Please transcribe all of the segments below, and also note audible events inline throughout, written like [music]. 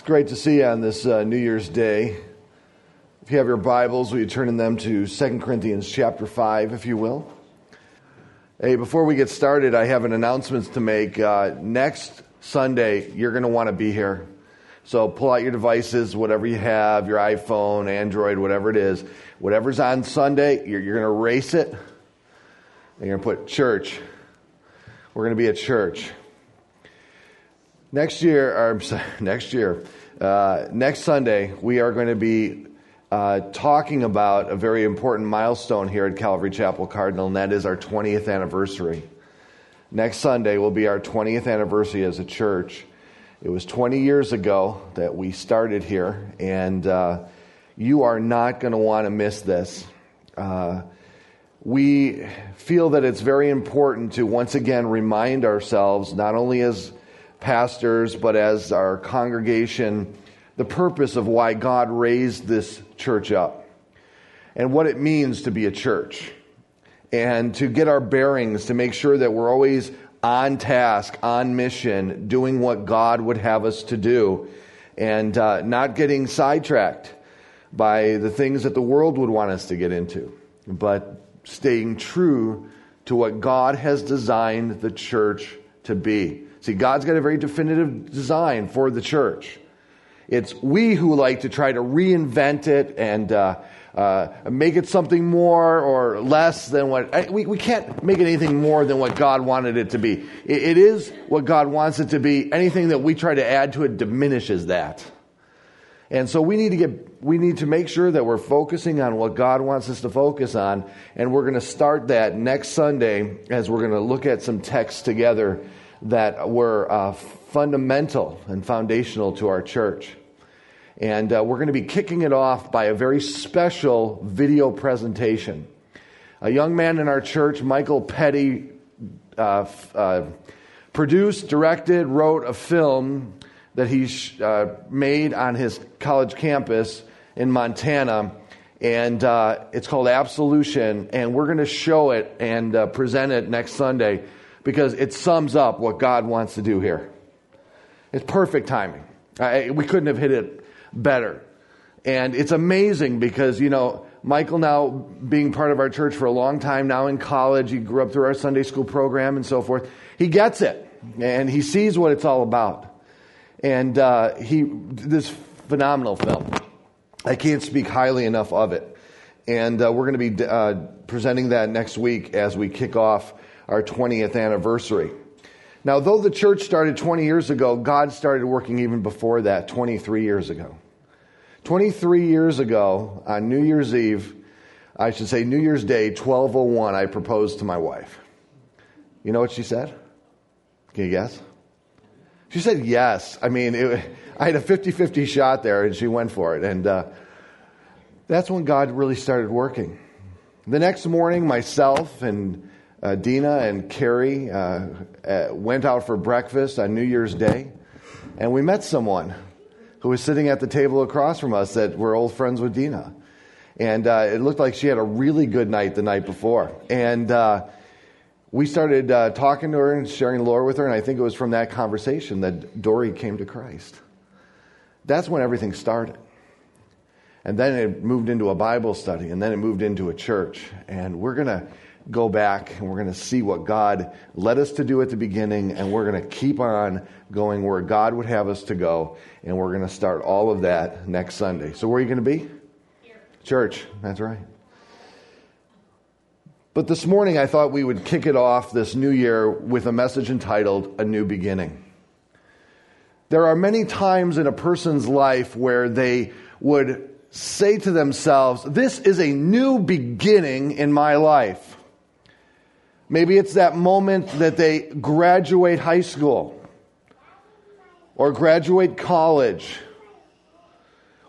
It's great to see you on this uh, New Year's Day. If you have your Bibles, will you turn in them to 2 Corinthians chapter 5, if you will? Hey, before we get started, I have an announcement to make. Uh, next Sunday, you're going to want to be here. So pull out your devices, whatever you have, your iPhone, Android, whatever it is. Whatever's on Sunday, you're, you're going to erase it. And you're going to put church. We're going to be at church. Next year, or [laughs] next year, uh, next Sunday, we are going to be uh, talking about a very important milestone here at Calvary Chapel Cardinal, and that is our 20th anniversary. Next Sunday will be our 20th anniversary as a church. It was 20 years ago that we started here, and uh, you are not going to want to miss this. Uh, we feel that it's very important to once again remind ourselves, not only as pastors, but as our congregation, the purpose of why God raised this church up and what it means to be a church and to get our bearings to make sure that we're always on task, on mission, doing what God would have us to do, and uh, not getting sidetracked by the things that the world would want us to get into, but staying true to what God has designed the church to be. See, God's got a very definitive design for the church. It's we who like to try to reinvent it and uh, uh, make it something more or less than what. We, we can't make it anything more than what God wanted it to be. It, it is what God wants it to be. Anything that we try to add to it diminishes that. And so we need to get we need to make sure that we're focusing on what God wants us to focus on, and we're going to start that next Sunday as we're going to look at some texts together that were uh, fundamental and foundational to our church. And uh, we're going to be kicking it off by a very special video presentation. A young man in our church, Michael Petty, uh, uh produced, directed, wrote a film that he uh, made on his college campus in Montana. And uh, it's called Absolution. And we're going to show it and present it next Sunday because it sums up what God wants to do here. It's perfect timing. I, we couldn't have hit it better. And it's amazing because, you know, Michael now being part of our church for a long time, now in college, he grew up through our Sunday school program and so forth. He gets it and he sees what it's all about. And uh, he, this phenomenal film. I can't speak highly enough of it. And uh, we're going to be uh, presenting that next week as we kick off our 20th anniversary. Now, though the church started 20 years ago, God started working even before that, 23 years ago. 23 years ago, on New Year's Eve, I should say New Year's Day, 1201, I proposed to my wife. You know what she said? Can you guess? She said yes. I mean, it, I had a 50 50 shot there, and she went for it. And uh, that's when God really started working. The next morning, myself and uh, Dina and Carrie uh, uh, went out for breakfast on New Year's Day, and we met someone who was sitting at the table across from us that were old friends with Dina. And uh, it looked like she had a really good night the night before. And uh, we started uh, talking to her and sharing the Lord with her, and I think it was from that conversation that Dory came to Christ. That's when everything started. And then it moved into a Bible study, and then it moved into a church. And we're going to go back and we're going to see what God led us to do at the beginning, and we're going to keep on going where God would have us to go, and we're going to start all of that next Sunday. So, where are you going to be? Here. Church, that's right. But this morning, I thought we would kick it off this new year with a message entitled A New Beginning. There are many times in a person's life where they would say to themselves, This is a new beginning in my life. Maybe it's that moment that they graduate high school or graduate college.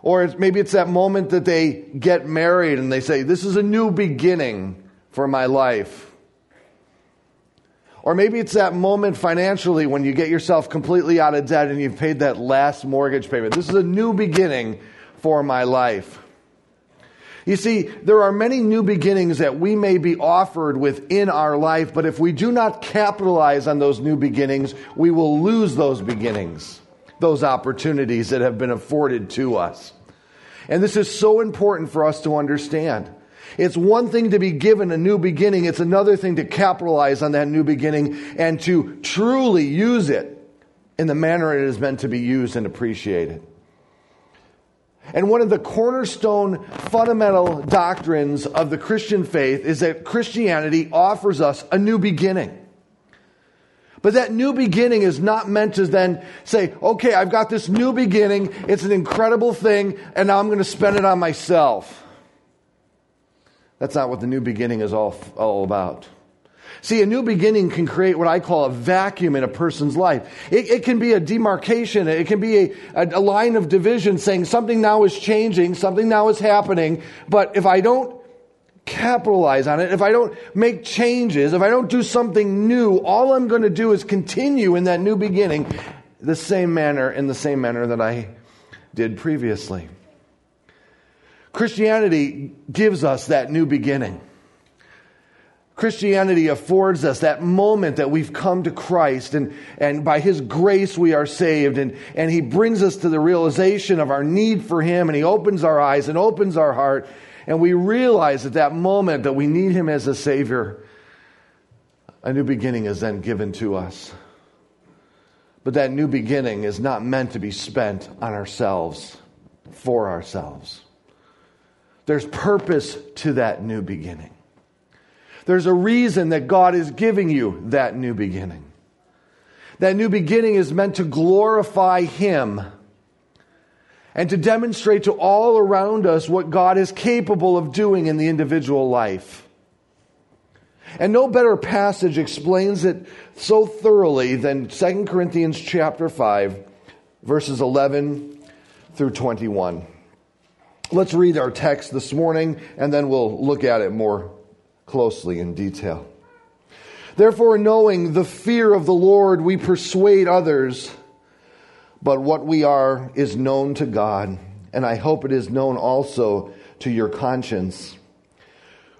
Or maybe it's that moment that they get married and they say, This is a new beginning for my life. Or maybe it's that moment financially when you get yourself completely out of debt and you've paid that last mortgage payment. This is a new beginning for my life. You see, there are many new beginnings that we may be offered within our life, but if we do not capitalize on those new beginnings, we will lose those beginnings. those opportunities that have been afforded to us. And this is so important for us to understand. It's one thing to be given a new beginning, it's another thing to capitalize on that new beginning and to truly use it in the manner it is meant to be used and appreciated. And one of the cornerstone fundamental doctrines of the Christian faith is that Christianity offers us a new beginning. But that new beginning is not meant to then say, okay, I've got this new beginning. It's an incredible thing, and now I'm going to spend it on myself. That's not what the new beginning is all, all about. See, a new beginning can create what I call a vacuum in a person's life. It, it can be a demarcation. It can be a, a, a line of division saying something now is changing, something now is happening. But if I don't capitalize on it, if I don't make changes, if I don't do something new, all I'm going to do is continue in that new beginning the same manner, in the same manner that I did previously. Christianity gives us that new beginning. Christianity affords us that moment that we've come to Christ and, and by His grace we are saved and, and He brings us to the realization of our need for Him and He opens our eyes and opens our heart and we realize at that moment that we need Him as a Savior. A new beginning is then given to us. But that new beginning is not meant to be spent on ourselves, for ourselves. There's purpose to that new beginning. There's a reason that God is giving you that new beginning. That new beginning is meant to glorify Him and to demonstrate to all around us what God is capable of doing in the individual life. And no better passage explains it so thoroughly than 2 Corinthians chapter 5 verses 11 through 21. Let's read our text this morning and then we'll look at it more closely in detail. Therefore, knowing the fear of the Lord, we persuade others, but what we are is known to God, and I hope it is known also to your conscience.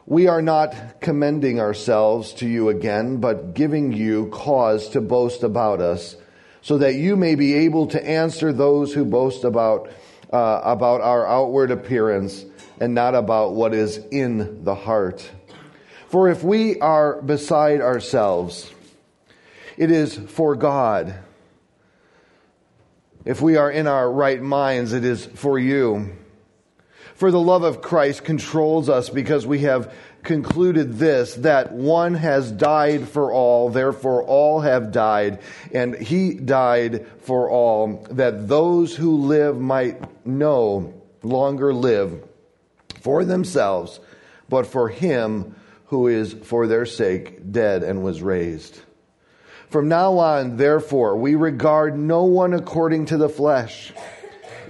We are not commending ourselves to you again, but giving you cause to boast about us, so that you may be able to answer those who boast about, uh, about our outward appearance and not about what is in the heart. For if we are beside ourselves, it is for God. If we are in our right minds, it is for you. For the love of Christ controls us because we have concluded this that one has died for all, therefore all have died, and he died for all, that those who live might no longer live for themselves, but for him who is for their sake dead and was raised. From now on, therefore, we regard no one according to the flesh.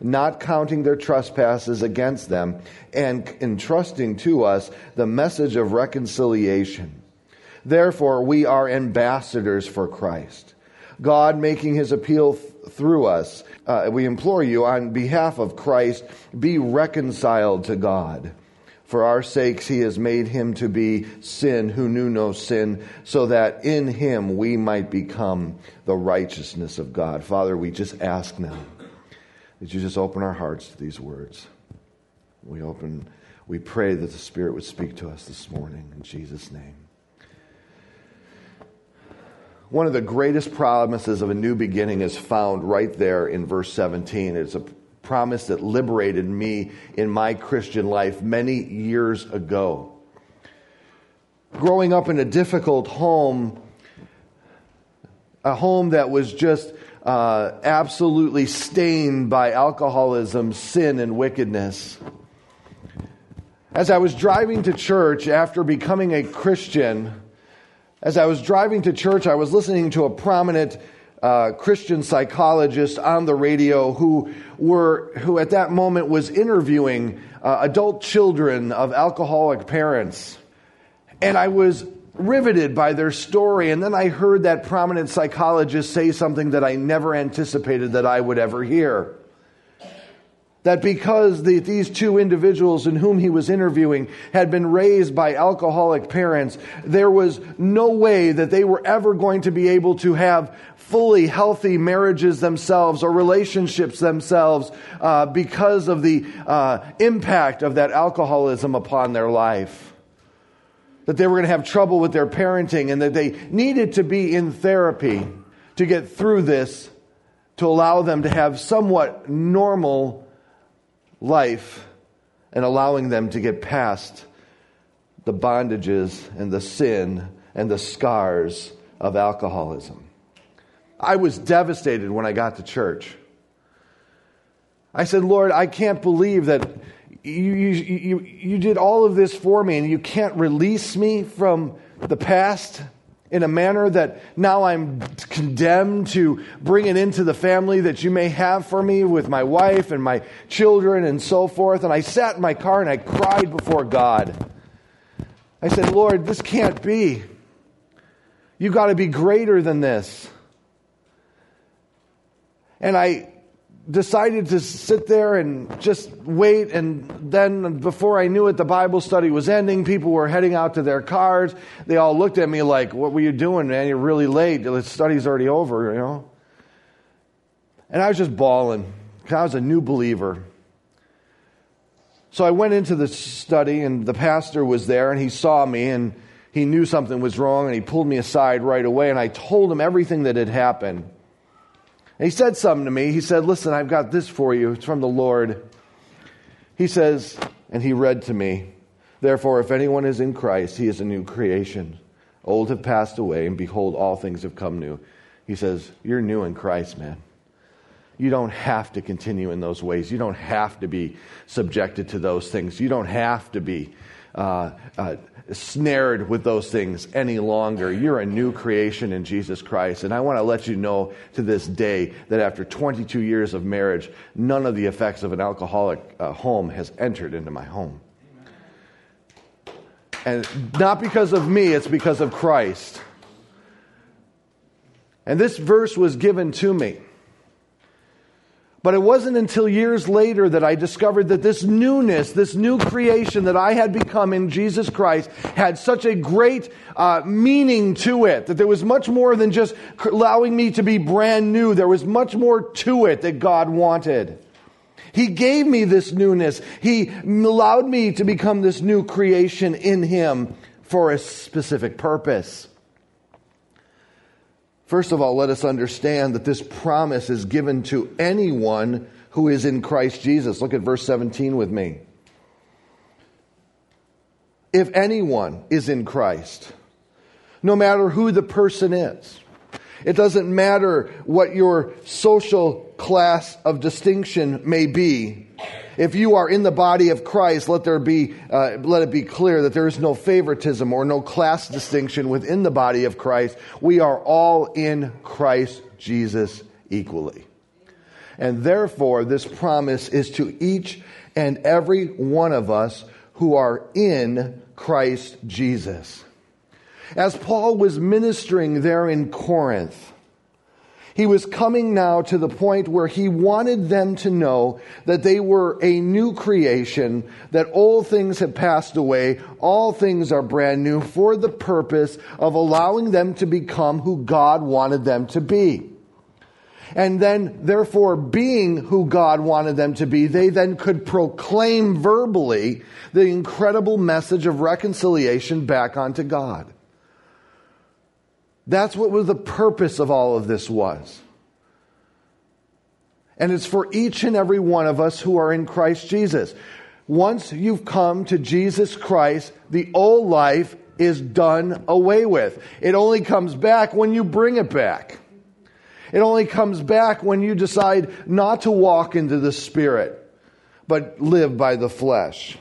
not counting their trespasses against them, and entrusting to us the message of reconciliation. Therefore, we are ambassadors for Christ. God making his appeal through us uh, we implore you on behalf of Christ, be reconciled to God. For our sakes, he has made him to be sin who knew no sin, so that in him we might become the righteousness of God. Father, we just ask now that you just open our hearts to these words. We open, we pray that the Spirit would speak to us this morning in Jesus' name. One of the greatest promises of a new beginning is found right there in verse 17. It's a promise that liberated me in my Christian life many years ago. Growing up in a difficult home, a home that was just uh, absolutely stained by alcoholism, sin, and wickedness. As I was driving to church after becoming a Christian, as I was driving to church, I was listening to a prominent uh, Christian psychologist on the radio who were who at that moment was interviewing uh, adult children of alcoholic parents, and I was riveted by their story. And then I heard that prominent psychologist say something that I never anticipated that I would ever hear that because the, these two individuals in whom he was interviewing had been raised by alcoholic parents, there was no way that they were ever going to be able to have fully healthy marriages themselves or relationships themselves uh, because of the uh, impact of that alcoholism upon their life. That they were going to have trouble with their parenting and that they needed to be in therapy to get through this to allow them to have somewhat normal life and allowing them to get past the bondages and the sin and the scars of alcoholism. I was devastated when I got to church. I said, Lord, I can't believe that you, you, you, you did all of this for me and you can't release me from the past in a manner that now I'm condemned to bring it into the family that you may have for me with my wife and my children and so forth. And I sat in my car and I cried before God. I said, Lord, this can't be. You've got to be greater than this. And I decided to sit there and just wait. And then, before I knew it, the Bible study was ending. People were heading out to their cars. They all looked at me like, What were you doing, man? You're really late. The study's already over, you know? And I was just bawling because I was a new believer. So I went into the study, and the pastor was there, and he saw me, and he knew something was wrong, and he pulled me aside right away, and I told him everything that had happened. And he said something to me. He said, Listen, I've got this for you. It's from the Lord. He says, and he read to me, Therefore, if anyone is in Christ, he is a new creation. Old have passed away, and behold, all things have come new. He says, You're new in Christ, man. You don't have to continue in those ways. You don't have to be subjected to those things. You don't have to be uh, uh, snared with those things any longer. You're a new creation in Jesus Christ. And I want to let you know to this day that after 22 years of marriage, none of the effects of an alcoholic uh, home has entered into my home. And not because of me, it's because of Christ. And this verse was given to me. But it wasn't until years later that I discovered that this newness, this new creation that I had become in Jesus Christ had such a great uh, meaning to it. That there was much more than just allowing me to be brand new. There was much more to it that God wanted. He gave me this newness. He allowed me to become this new creation in Him for a specific purpose. First of all, let us understand that this promise is given to anyone who is in Christ Jesus. Look at verse 17 with me. If anyone is in Christ, no matter who the person is, it doesn't matter what your social class of distinction may be. If you are in the body of Christ, let there be, uh, let it be clear that there is no favoritism or no class distinction within the body of Christ. We are all in Christ Jesus equally. And therefore, this promise is to each and every one of us who are in Christ Jesus. As Paul was ministering there in Corinth, he was coming now to the point where he wanted them to know that they were a new creation, that old things had passed away, all things are brand new for the purpose of allowing them to become who God wanted them to be. And then, therefore, being who God wanted them to be, they then could proclaim verbally the incredible message of reconciliation back onto God. That's what was the purpose of all of this was. And it's for each and every one of us who are in Christ Jesus. Once you've come to Jesus Christ, the old life is done away with. It only comes back when you bring it back. It only comes back when you decide not to walk into the Spirit, but live by the flesh.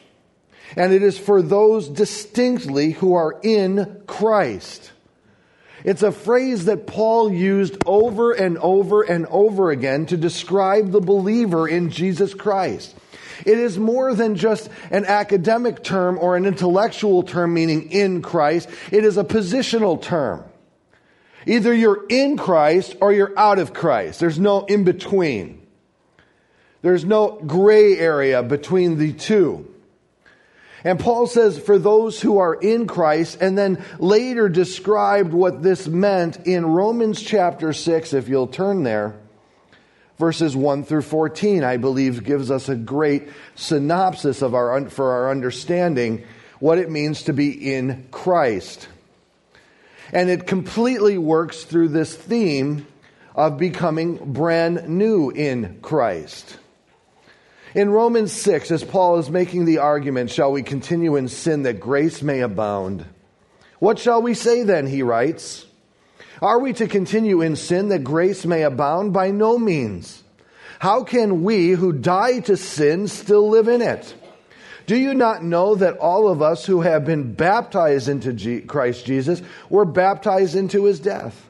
And it is for those distinctly who are in Christ. It's a phrase that Paul used over and over and over again to describe the believer in Jesus Christ. It is more than just an academic term or an intellectual term meaning in Christ. It is a positional term. Either you're in Christ or you're out of Christ. There's no in between. There's no gray area between the two. And Paul says, for those who are in Christ, and then later described what this meant in Romans chapter 6, if you'll turn there. Verses 1 through 14, I believe, gives us a great synopsis of our, for our understanding what it means to be in Christ. And it completely works through this theme of becoming brand new in Christ. In Romans 6, as Paul is making the argument, shall we continue in sin that grace may abound? What shall we say then, he writes? Are we to continue in sin that grace may abound? By no means. How can we who die to sin still live in it? Do you not know that all of us who have been baptized into Christ Jesus were baptized into his death?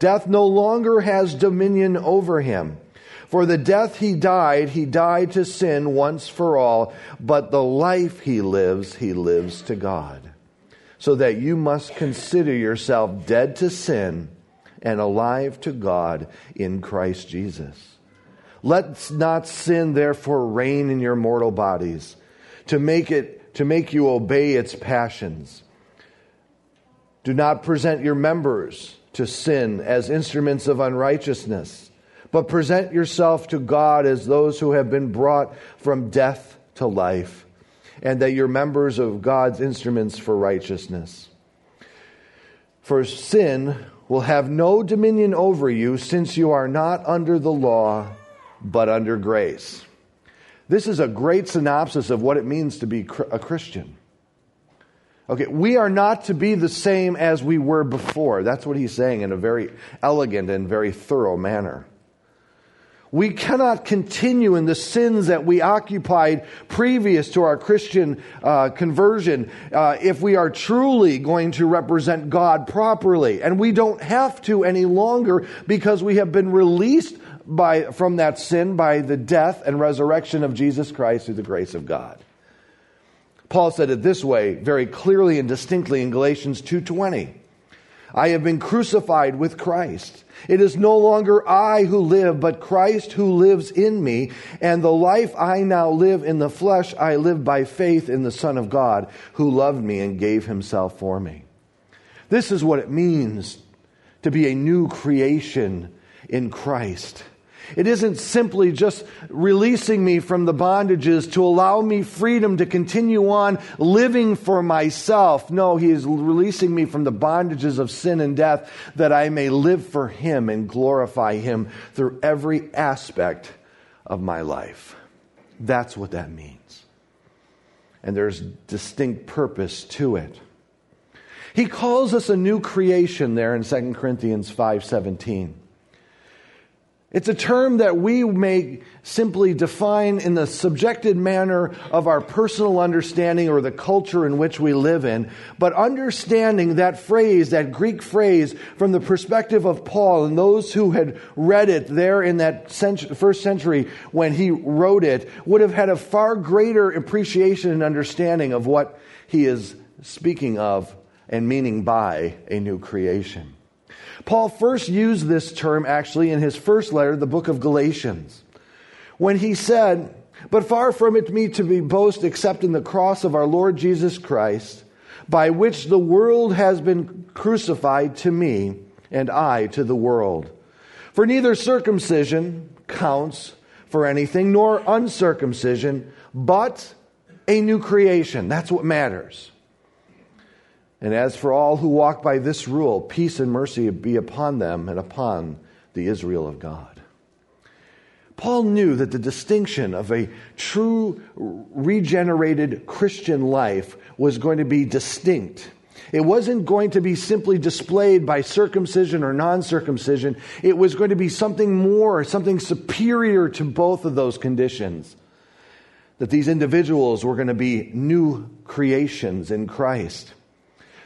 Death no longer has dominion over him. For the death he died, he died to sin once for all, but the life he lives, he lives to God. So that you must consider yourself dead to sin and alive to God in Christ Jesus. Let not sin therefore reign in your mortal bodies to make it to make you obey its passions. Do not present your members to sin as instruments of unrighteousness, but present yourself to God as those who have been brought from death to life, and that you're members of God's instruments for righteousness. For sin will have no dominion over you, since you are not under the law, but under grace. This is a great synopsis of what it means to be a Christian. Okay, we are not to be the same as we were before. That's what he's saying in a very elegant and very thorough manner. We cannot continue in the sins that we occupied previous to our Christian uh, conversion uh, if we are truly going to represent God properly. And we don't have to any longer because we have been released by, from that sin by the death and resurrection of Jesus Christ through the grace of God. Paul said it this way very clearly and distinctly in Galatians 2:20. I have been crucified with Christ. It is no longer I who live, but Christ who lives in me. And the life I now live in the flesh, I live by faith in the Son of God who loved me and gave himself for me. This is what it means to be a new creation in Christ. It isn't simply just releasing me from the bondages to allow me freedom to continue on living for myself. No, He is releasing me from the bondages of sin and death that I may live for Him and glorify Him through every aspect of my life. That's what that means. And there's distinct purpose to it. He calls us a new creation there in 2 Corinthians 5:17. It's a term that we may simply define in the subjected manner of our personal understanding or the culture in which we live in, but understanding that phrase, that Greek phrase, from the perspective of Paul and those who had read it there in that first century when he wrote it, would have had a far greater appreciation and understanding of what he is speaking of and meaning by a new creation. Paul first used this term actually in his first letter, the book of Galatians, when he said, But far from it me to be boast except in the cross of our Lord Jesus Christ, by which the world has been crucified to me, and I to the world. For neither circumcision counts for anything, nor uncircumcision, but a new creation. That's what matters. And as for all who walk by this rule, peace and mercy be upon them and upon the Israel of God. Paul knew that the distinction of a true regenerated Christian life was going to be distinct. It wasn't going to be simply displayed by circumcision or non circumcision. It was going to be something more, something superior to both of those conditions. That these individuals were going to be new creations in Christ.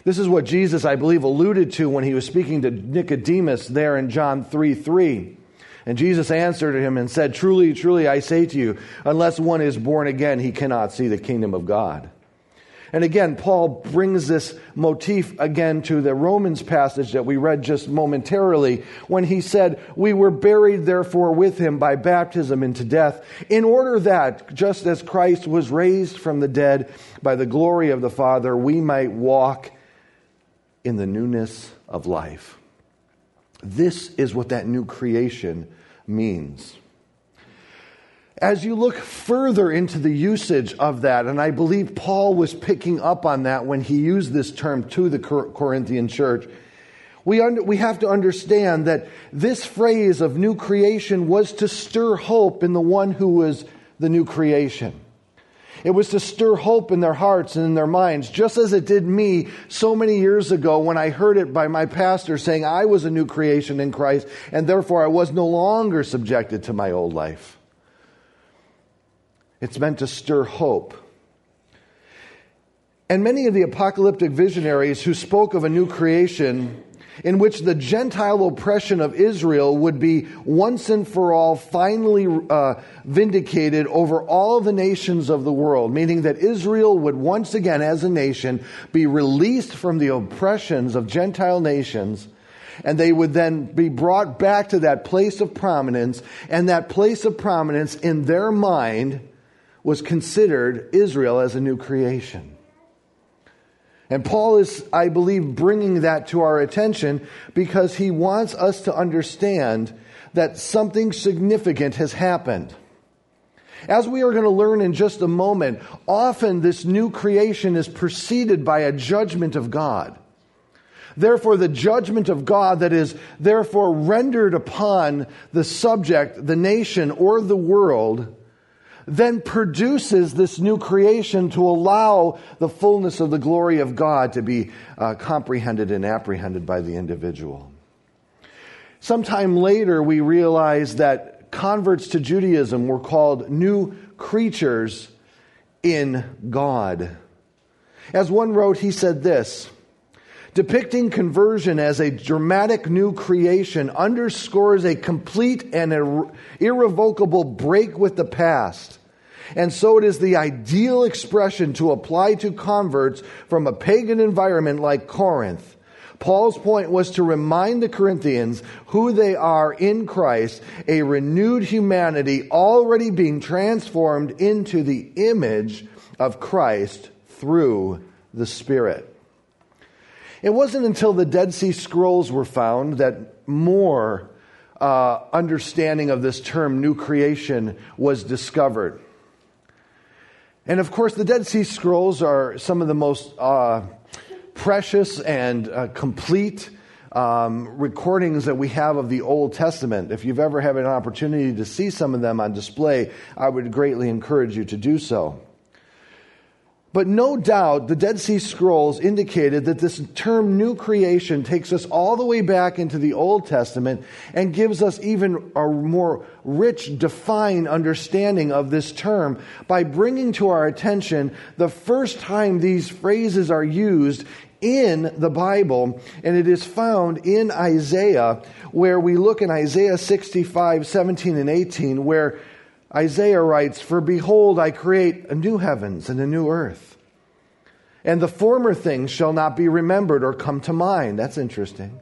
This is what Jesus, I believe, alluded to when he was speaking to Nicodemus there in John 3 3. And Jesus answered him and said, Truly, truly, I say to you, unless one is born again, he cannot see the kingdom of God. And again, Paul brings this motif again to the Romans passage that we read just momentarily when he said, We were buried therefore with him by baptism into death, in order that, just as Christ was raised from the dead by the glory of the Father, we might walk in the newness of life. This is what that new creation means. As you look further into the usage of that, and I believe Paul was picking up on that when he used this term to the Corinthian church, we, under, we have to understand that this phrase of new creation was to stir hope in the one who was the new creation. It was to stir hope in their hearts and in their minds, just as it did me so many years ago when I heard it by my pastor saying I was a new creation in Christ and therefore I was no longer subjected to my old life. It's meant to stir hope. And many of the apocalyptic visionaries who spoke of a new creation in which the Gentile oppression of Israel would be once and for all finally uh, vindicated over all the nations of the world, meaning that Israel would once again, as a nation, be released from the oppressions of Gentile nations. And they would then be brought back to that place of prominence, and that place of prominence in their mind was considered Israel as a new creation. And Paul is, I believe, bringing that to our attention because he wants us to understand that something significant has happened. As we are going to learn in just a moment, often this new creation is preceded by a judgment of God. Therefore, the judgment of God that is therefore rendered upon the subject, the nation, or the world then produces this new creation to allow the fullness of the glory of God to be uh, comprehended and apprehended by the individual. Sometime later, we realize that converts to Judaism were called new creatures in God. As one wrote, he said this depicting conversion as a dramatic new creation underscores a complete and irrevocable break with the past. And so it is the ideal expression to apply to converts from a pagan environment like Corinth. Paul's point was to remind the Corinthians who they are in Christ, a renewed humanity already being transformed into the image of Christ through the Spirit. It wasn't until the Dead Sea Scrolls were found that more uh, understanding of this term, new creation, was discovered. And of course, the Dead Sea Scrolls are some of the most uh, precious and uh, complete um, recordings that we have of the Old Testament. If you've ever had an opportunity to see some of them on display, I would greatly encourage you to do so. But no doubt the Dead Sea Scrolls indicated that this term new creation takes us all the way back into the Old Testament and gives us even a more rich, defined understanding of this term. By bringing to our attention the first time these phrases are used in the Bible, and it is found in Isaiah, where we look in Isaiah 65, 17, and 18, where Isaiah writes, For behold, I create a new heavens and a new earth. And the former things shall not be remembered or come to mind. That's interesting.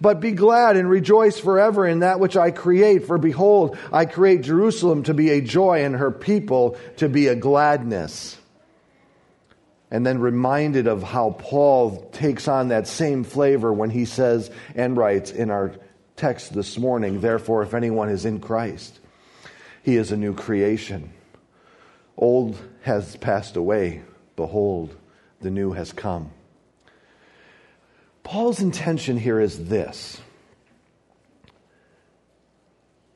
But be glad and rejoice forever in that which I create. For behold, I create Jerusalem to be a joy and her people to be a gladness. And then reminded of how Paul takes on that same flavor when he says and writes in our text this morning, Therefore, if anyone is in Christ, he is a new creation. Old has passed away. Behold, the new has come. Paul's intention here is this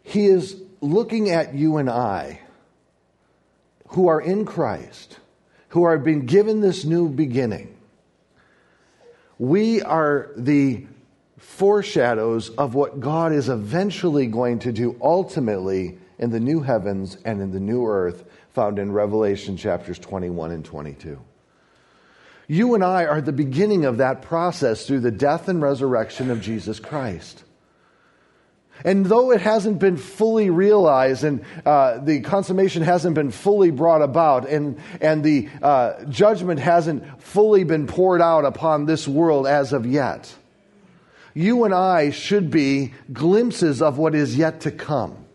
he is looking at you and I who are in Christ, who are being given this new beginning. We are the foreshadows of what God is eventually going to do ultimately in the new heavens and in the new earth found in Revelation chapters 21 and 22. You and I are the beginning of that process through the death and resurrection of Jesus Christ. And though it hasn't been fully realized and uh, the consummation hasn't been fully brought about and, and the uh, judgment hasn't fully been poured out upon this world as of yet, you and I should be glimpses of what is yet to come.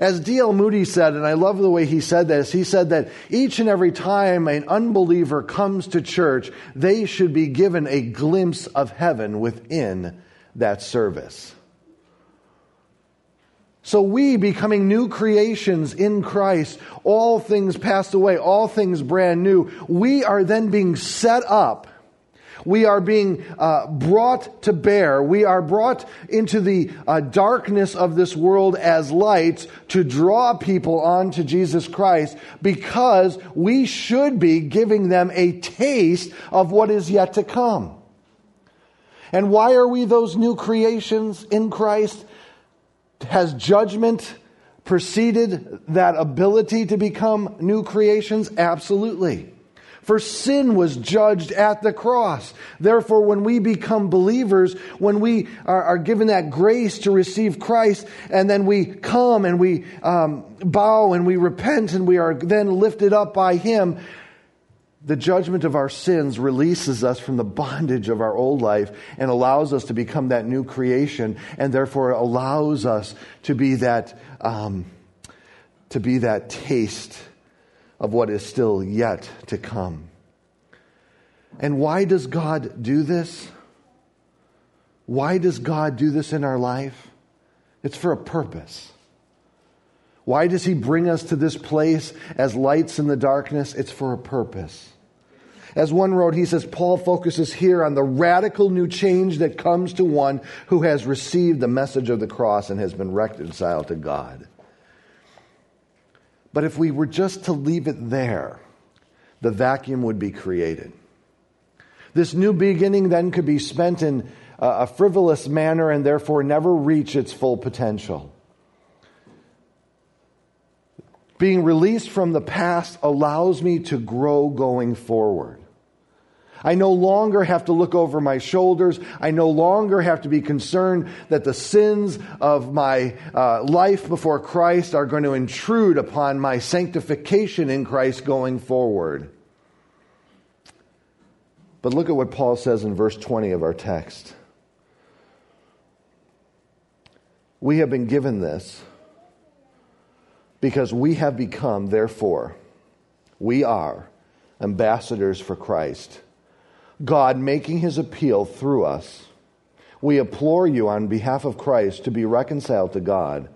As D.L. Moody said, and I love the way he said this, he said that each and every time an unbeliever comes to church, they should be given a glimpse of heaven within that service. So we becoming new creations in Christ, all things passed away, all things brand new, we are then being set up we are being uh, brought to bear. We are brought into the uh, darkness of this world as lights to draw people onto Jesus Christ because we should be giving them a taste of what is yet to come. And why are we those new creations in Christ? Has judgment preceded that ability to become new creations? Absolutely. For sin was judged at the cross. Therefore, when we become believers, when we are, are given that grace to receive Christ, and then we come and we um, bow and we repent and we are then lifted up by Him, the judgment of our sins releases us from the bondage of our old life and allows us to become that new creation, and therefore allows us to be that um, to be that taste of what is still yet to come. And why does God do this? Why does God do this in our life? It's for a purpose. Why does He bring us to this place as lights in the darkness? It's for a purpose. As one wrote, he says, Paul focuses here on the radical new change that comes to one who has received the message of the cross and has been reconciled to God. But if we were just to leave it there, the vacuum would be created. This new beginning then could be spent in a frivolous manner and therefore never reach its full potential. Being released from the past allows me to grow going forward. I no longer have to look over my shoulders. I no longer have to be concerned that the sins of my uh, life before Christ are going to intrude upon my sanctification in Christ going forward. But look at what Paul says in verse 20 of our text. We have been given this because we have become, therefore, we are ambassadors for Christ God making his appeal through us, we implore you on behalf of Christ to be reconciled to God.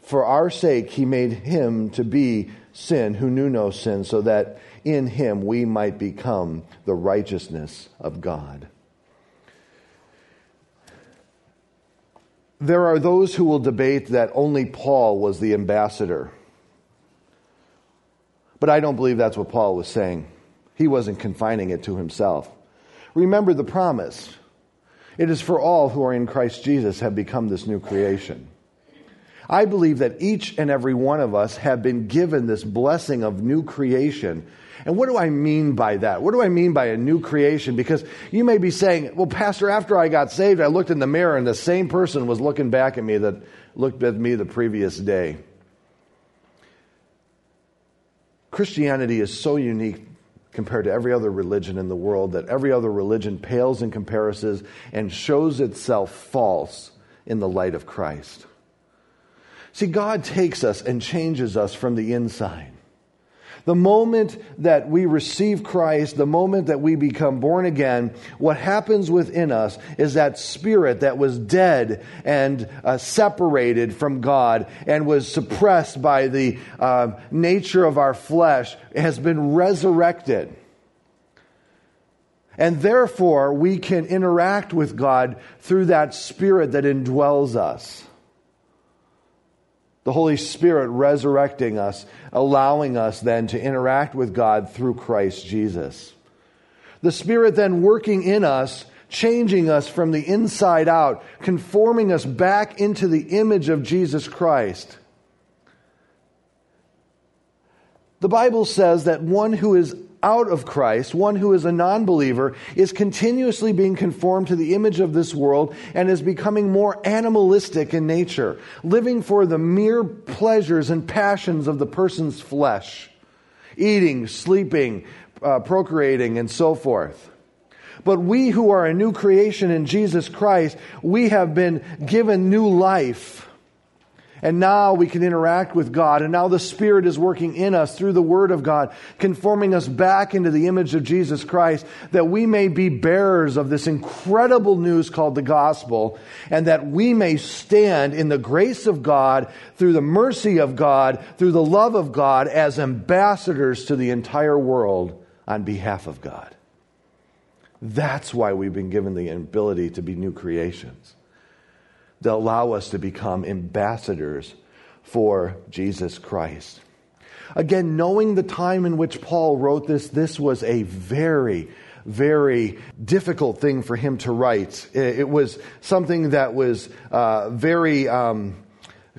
For our sake, he made him to be sin who knew no sin, so that in him we might become the righteousness of God. There are those who will debate that only Paul was the ambassador. But I don't believe that's what Paul was saying. He wasn't confining it to himself. Remember the promise. It is for all who are in Christ Jesus have become this new creation. I believe that each and every one of us have been given this blessing of new creation. And what do I mean by that? What do I mean by a new creation? Because you may be saying, well, Pastor, after I got saved, I looked in the mirror and the same person was looking back at me that looked at me the previous day. Christianity is so unique compared to every other religion in the world, that every other religion pales in comparison and shows itself false in the light of Christ. See, God takes us and changes us from the inside. The moment that we receive Christ, the moment that we become born again, what happens within us is that spirit that was dead and uh, separated from God and was suppressed by the uh, nature of our flesh has been resurrected. And therefore, we can interact with God through that spirit that indwells us the Holy Spirit resurrecting us, allowing us then to interact with God through Christ Jesus. The Spirit then working in us, changing us from the inside out, conforming us back into the image of Jesus Christ. The Bible says that one who is out of Christ, one who is a non believer, is continuously being conformed to the image of this world and is becoming more animalistic in nature, living for the mere pleasures and passions of the person's flesh, eating, sleeping, uh, procreating, and so forth. But we who are a new creation in Jesus Christ, we have been given new life. And now we can interact with God. And now the Spirit is working in us through the Word of God, conforming us back into the image of Jesus Christ, that we may be bearers of this incredible news called the gospel, and that we may stand in the grace of God, through the mercy of God, through the love of God, as ambassadors to the entire world on behalf of God. That's why we've been given the ability to be new creations that allow us to become ambassadors for Jesus Christ. Again, knowing the time in which Paul wrote this, this was a very, very difficult thing for him to write. It was something that was uh, very um,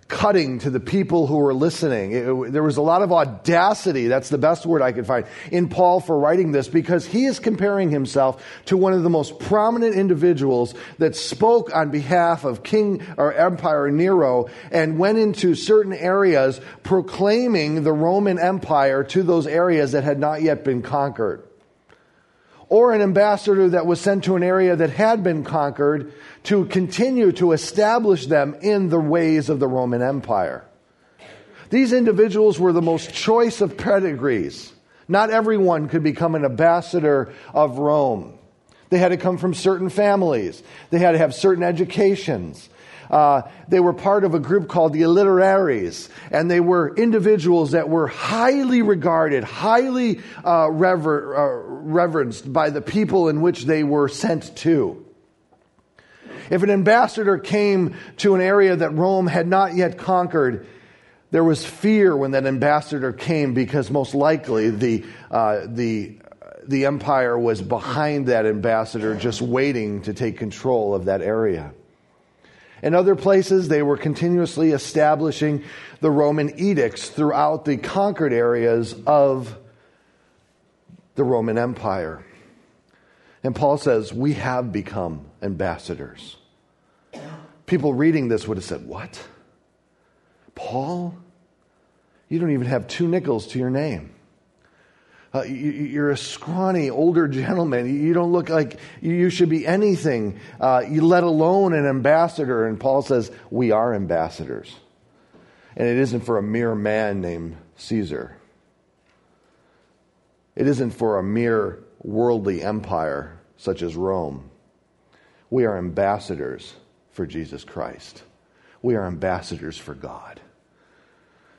cutting to the people who were listening. It, there was a lot of audacity, that's the best word I could find, in Paul for writing this because he is comparing himself to one of the most prominent individuals that spoke on behalf of King or Empire Nero and went into certain areas proclaiming the Roman Empire to those areas that had not yet been conquered or an ambassador that was sent to an area that had been conquered to continue to establish them in the ways of the Roman Empire. These individuals were the most choice of pedigrees. Not everyone could become an ambassador of Rome. They had to come from certain families. They had to have certain educations. Uh, they were part of a group called the Illiteraries, and they were individuals that were highly regarded, highly uh, rever- uh, reverenced by the people in which they were sent to. If an ambassador came to an area that Rome had not yet conquered, there was fear when that ambassador came because most likely the, uh, the, the empire was behind that ambassador just waiting to take control of that area. In other places, they were continuously establishing the Roman edicts throughout the conquered areas of the Roman Empire. And Paul says, We have become ambassadors. People reading this would have said, What? Paul? You don't even have two nickels to your name. Uh, you, are a scrawny older gentleman. You don't look like you should be anything, uh, let alone an ambassador. And Paul says, We are ambassadors. And it isn't for a mere man named Caesar, it isn't for a mere worldly empire such as Rome. We are ambassadors for Jesus Christ, we are ambassadors for God.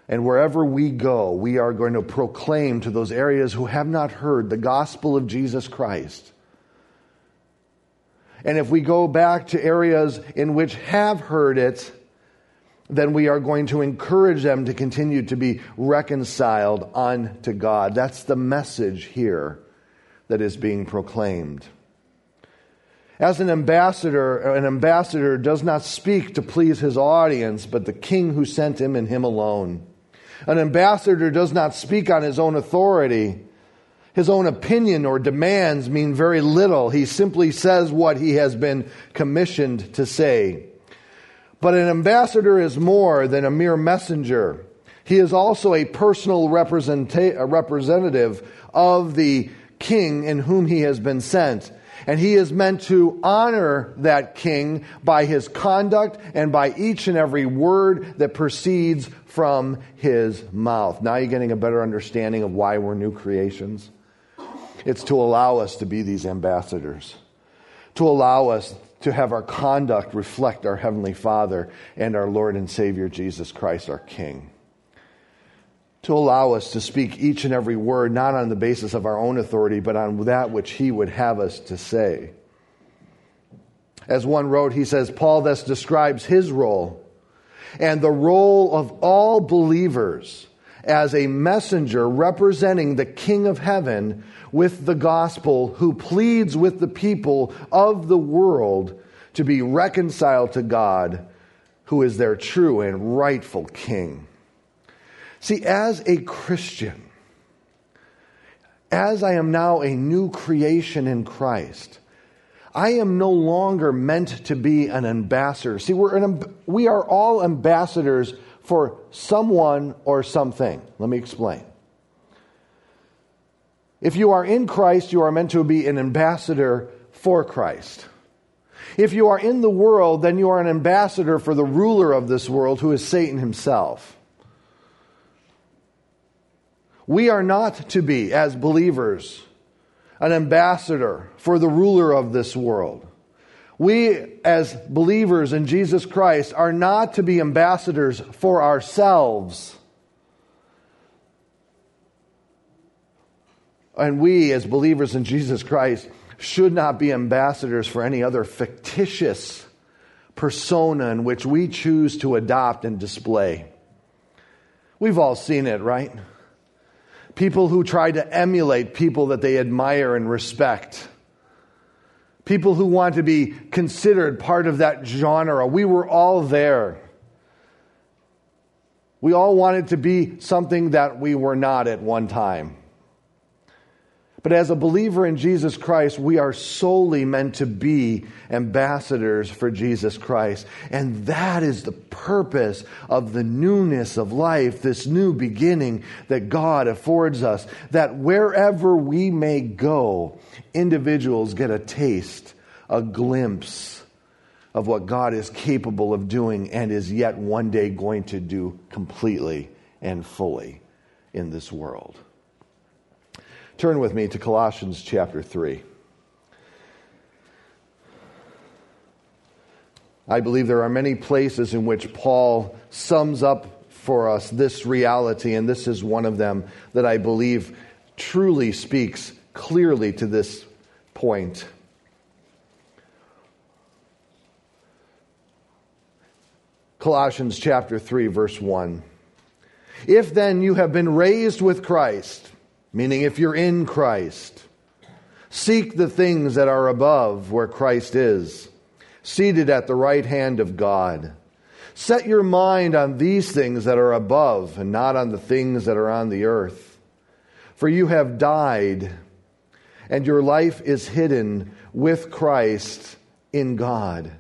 And wherever we go, we are going to proclaim to those areas who have not heard the gospel of Jesus Christ. And if we go back to areas in which have heard it, then we are going to encourage them to continue to be reconciled unto God. That's the message here that is being proclaimed. As an ambassador, an ambassador does not speak to please his audience, but the king who sent him and him alone. An ambassador does not speak on his own authority. His own opinion or demands mean very little. He simply says what he has been commissioned to say. But an ambassador is more than a mere messenger. He is also a personal representative of the king in whom he has been sent. And he is meant to honor that king by his conduct and by each and every word that proceeds from his mouth. Now you're getting a better understanding of why we're new creations. It's to allow us to be these ambassadors, to allow us to have our conduct reflect our Heavenly Father and our Lord and Savior Jesus Christ, our King to allow us to speak each and every word, not on the basis of our own authority, but on that which He would have us to say. As one wrote, he says, Paul thus describes his role and the role of all believers as a messenger representing the King of heaven with the gospel who pleads with the people of the world to be reconciled to God, who is their true and rightful King. See, as a Christian, as I am now a new creation in Christ, I am no longer meant to be an ambassador. See, we're an, we are all ambassadors for someone or something. Let me explain. If you are in Christ, you are meant to be an ambassador for Christ. If you are in the world, then you are an ambassador for the ruler of this world, who is Satan himself. We are not to be, as believers, an ambassador for the ruler of this world. We, as believers in Jesus Christ, are not to be ambassadors for ourselves. And we, as believers in Jesus Christ, should not be ambassadors for any other fictitious persona in which we choose to adopt and display. We've all seen it, right? people who try to emulate people that they admire and respect. People who want to be considered part of that genre. We were all there. We all wanted to be something that we were not at one time. But as a believer in Jesus Christ, we are solely meant to be ambassadors for Jesus Christ. And that is the purpose of the newness of life, this new beginning that God affords us. That wherever we may go, individuals get a taste, a glimpse of what God is capable of doing and is yet one day going to do completely and fully in this world. Turn with me to Colossians chapter 3. I believe there are many places in which Paul sums up for us this reality, and this is one of them that I believe truly speaks clearly to this point. Colossians chapter 3, verse 1. If then you have been raised with Christ, meaning if you're in Christ, seek the things that are above where Christ is, seated at the right hand of God. Set your mind on these things that are above and not on the things that are on the earth. For you have died, and your life is hidden with Christ in God.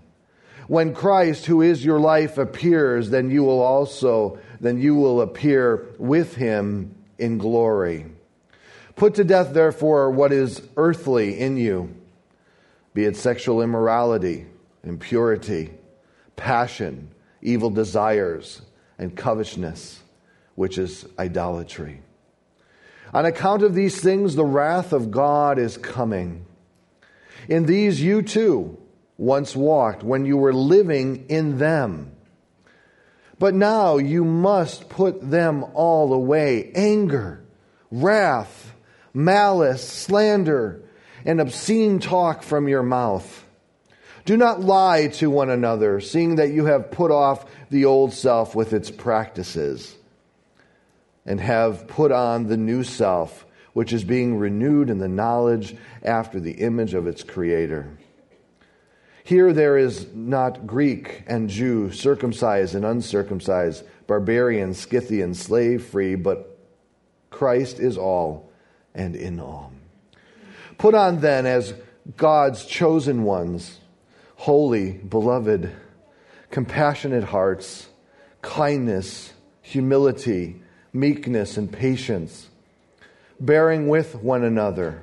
When Christ, who is your life, appears, then you will also then you will appear with him in glory. Put to death, therefore, what is earthly in you, be it sexual immorality, impurity, passion, evil desires, and covetousness, which is idolatry. On account of these things, the wrath of God is coming. In these you too once walked when you were living in them. But now you must put them all away anger, wrath, malice, slander, and obscene talk from your mouth. Do not lie to one another, seeing that you have put off the old self with its practices, and have put on the new self, which is being renewed in the knowledge after the image of its creator. Here there is not Greek and Jew, circumcised and uncircumcised, barbarian, Scythian, slave free, but Christ is all and in all. Put on then as God's chosen ones, holy, beloved, compassionate hearts, kindness, humility, meekness, and patience, bearing with one another,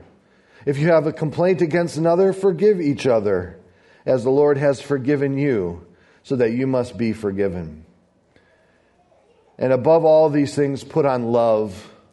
If you have a complaint against another, forgive each other, as the Lord has forgiven you, so that you must be forgiven. And above all these things, put on love,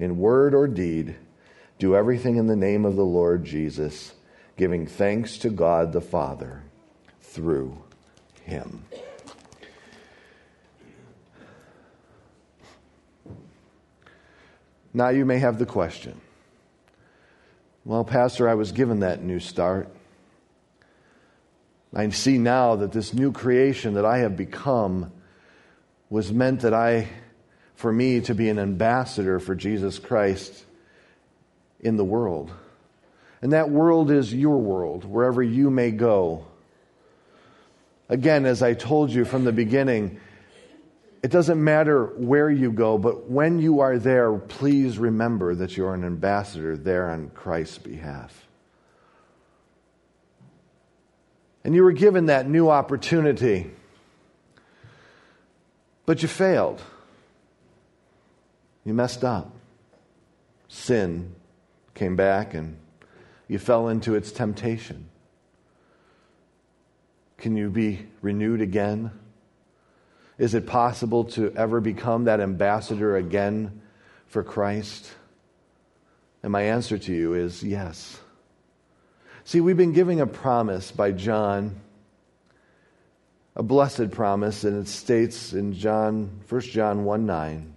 in word or deed, do everything in the name of the Lord Jesus, giving thanks to God the Father through him. Now you may have the question well, Pastor, I was given that new start. I see now that this new creation that I have become was meant that I, for me, to be an ambassador for Jesus Christ in the world. And that world is your world, wherever you may go. Again, as I told you from the beginning, it doesn't matter where you go, but when you are there, please remember that you're an ambassador there on Christ's behalf. And you were given that new opportunity, but you failed. You messed up. Sin came back and you fell into its temptation. Can you be renewed again? Is it possible to ever become that ambassador again for Christ? And my answer to you is yes. See, we've been giving a promise by John, a blessed promise, and it states in John, 1 John 1 9,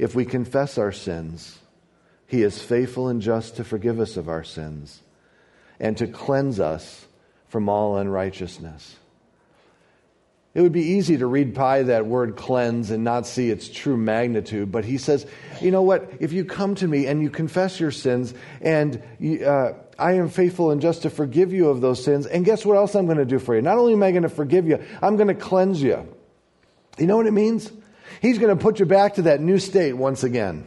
if we confess our sins, he is faithful and just to forgive us of our sins and to cleanse us from all unrighteousness. It would be easy to read by that word cleanse and not see its true magnitude, but he says, you know what? If you come to me and you confess your sins, and you, uh, I am faithful and just to forgive you of those sins, and guess what else I'm going to do for you? Not only am I going to forgive you, I'm going to cleanse you. You know what it means? He's going to put you back to that new state once again.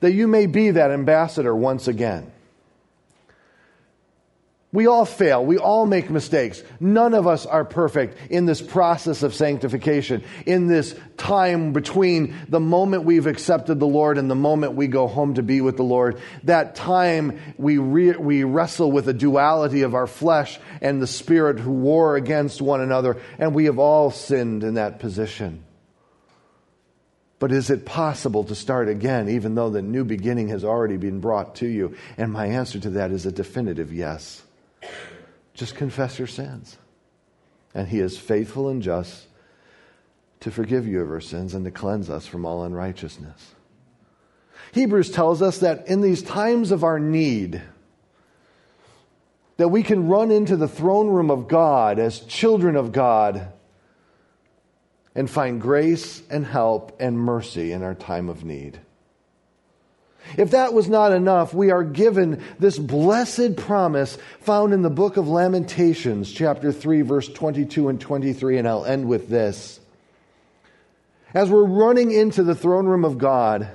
That you may be that ambassador once again. We all fail. We all make mistakes. None of us are perfect in this process of sanctification, in this time between the moment we've accepted the Lord and the moment we go home to be with the Lord. That time we, re- we wrestle with the duality of our flesh and the spirit who war against one another, and we have all sinned in that position. But is it possible to start again, even though the new beginning has already been brought to you? And my answer to that is a definitive yes. Just confess your sins. And he is faithful and just to forgive you of our sins and to cleanse us from all unrighteousness. Hebrews tells us that in these times of our need, that we can run into the throne room of God as children of God and find grace and help and mercy in our time of need. If that was not enough, we are given this blessed promise found in the book of Lamentations, chapter 3, verse 22 and 23, and I'll end with this. As we're running into the throne room of God,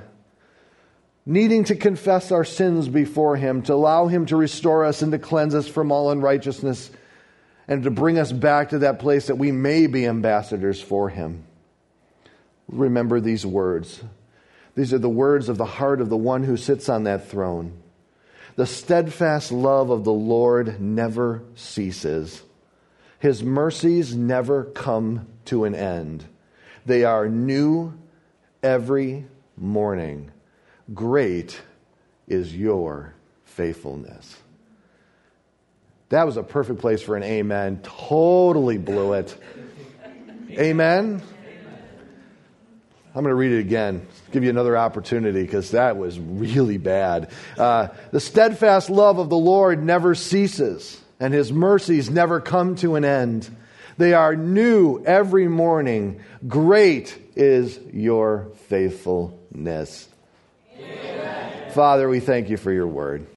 needing to confess our sins before Him, to allow Him to restore us and to cleanse us from all unrighteousness, and to bring us back to that place that we may be ambassadors for Him. Remember these words these are the words of the heart of the one who sits on that throne. The steadfast love of the Lord never ceases. His mercies never come to an end. They are new every morning. Great is your faithfulness. That was a perfect place for an amen. Totally blew it. Amen. I'm going to read it again, give you another opportunity because that was really bad. Uh, the steadfast love of the Lord never ceases, and his mercies never come to an end. They are new every morning. Great is your faithfulness. Amen. Father, we thank you for your word.